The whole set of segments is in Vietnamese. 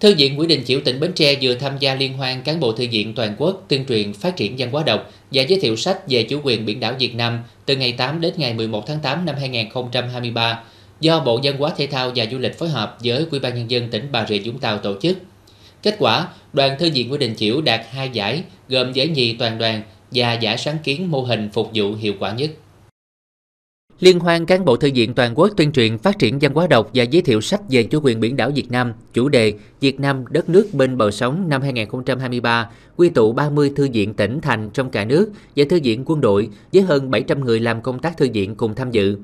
Thư viện Nguyễn Đình Chiểu tỉnh Bến Tre vừa tham gia liên hoan cán bộ thư viện toàn quốc tuyên truyền phát triển văn hóa đọc và giới thiệu sách về chủ quyền biển đảo Việt Nam từ ngày 8 đến ngày 11 tháng 8 năm 2023 do Bộ Văn hóa Thể thao và Du lịch phối hợp với Ủy ban nhân dân tỉnh Bà Rịa Vũng Tàu tổ chức. Kết quả, đoàn thư viện Nguyễn Đình Chiểu đạt hai giải gồm giải nhì toàn đoàn và giải sáng kiến mô hình phục vụ hiệu quả nhất. Liên hoan cán bộ thư viện toàn quốc tuyên truyền phát triển văn hóa đọc và giới thiệu sách về chủ quyền biển đảo Việt Nam, chủ đề Việt Nam đất nước bên bờ sóng năm 2023, quy tụ 30 thư viện tỉnh thành trong cả nước và thư viện quân đội với hơn 700 người làm công tác thư viện cùng tham dự.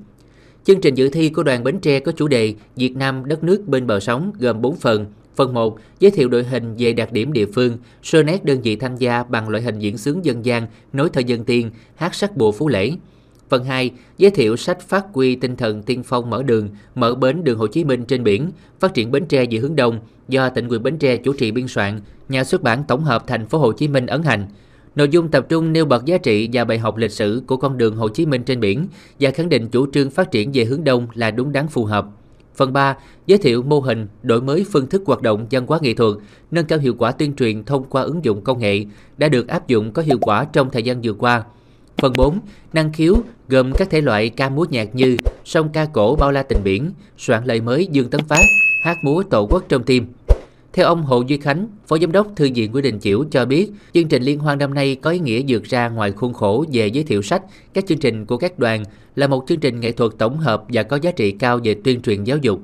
Chương trình dự thi của đoàn Bến Tre có chủ đề Việt Nam đất nước bên bờ sóng gồm 4 phần. Phần 1, giới thiệu đội hình về đặc điểm địa phương, sơ nét đơn vị tham gia bằng loại hình diễn xướng dân gian, nối thời dân tiên, hát sắc bộ phú lễ. Phần 2, giới thiệu sách phát quy tinh thần tiên phong mở đường, mở bến đường Hồ Chí Minh trên biển, phát triển Bến Tre về hướng đông do tỉnh ủy Bến Tre chủ trì biên soạn, nhà xuất bản tổng hợp thành phố Hồ Chí Minh ấn hành. Nội dung tập trung nêu bật giá trị và bài học lịch sử của con đường Hồ Chí Minh trên biển và khẳng định chủ trương phát triển về hướng đông là đúng đắn phù hợp. Phần 3, giới thiệu mô hình, đổi mới phương thức hoạt động văn hóa nghệ thuật, nâng cao hiệu quả tuyên truyền thông qua ứng dụng công nghệ đã được áp dụng có hiệu quả trong thời gian vừa qua. Phần 4, năng khiếu gồm các thể loại ca múa nhạc như song ca cổ bao la tình biển, soạn lời mới Dương Tấn Phát, hát múa tổ quốc trong tim. Theo ông Hồ Duy Khánh, Phó Giám đốc Thư viện Nguyễn Đình Chiểu cho biết, chương trình liên hoan năm nay có ý nghĩa vượt ra ngoài khuôn khổ về giới thiệu sách, các chương trình của các đoàn là một chương trình nghệ thuật tổng hợp và có giá trị cao về tuyên truyền giáo dục.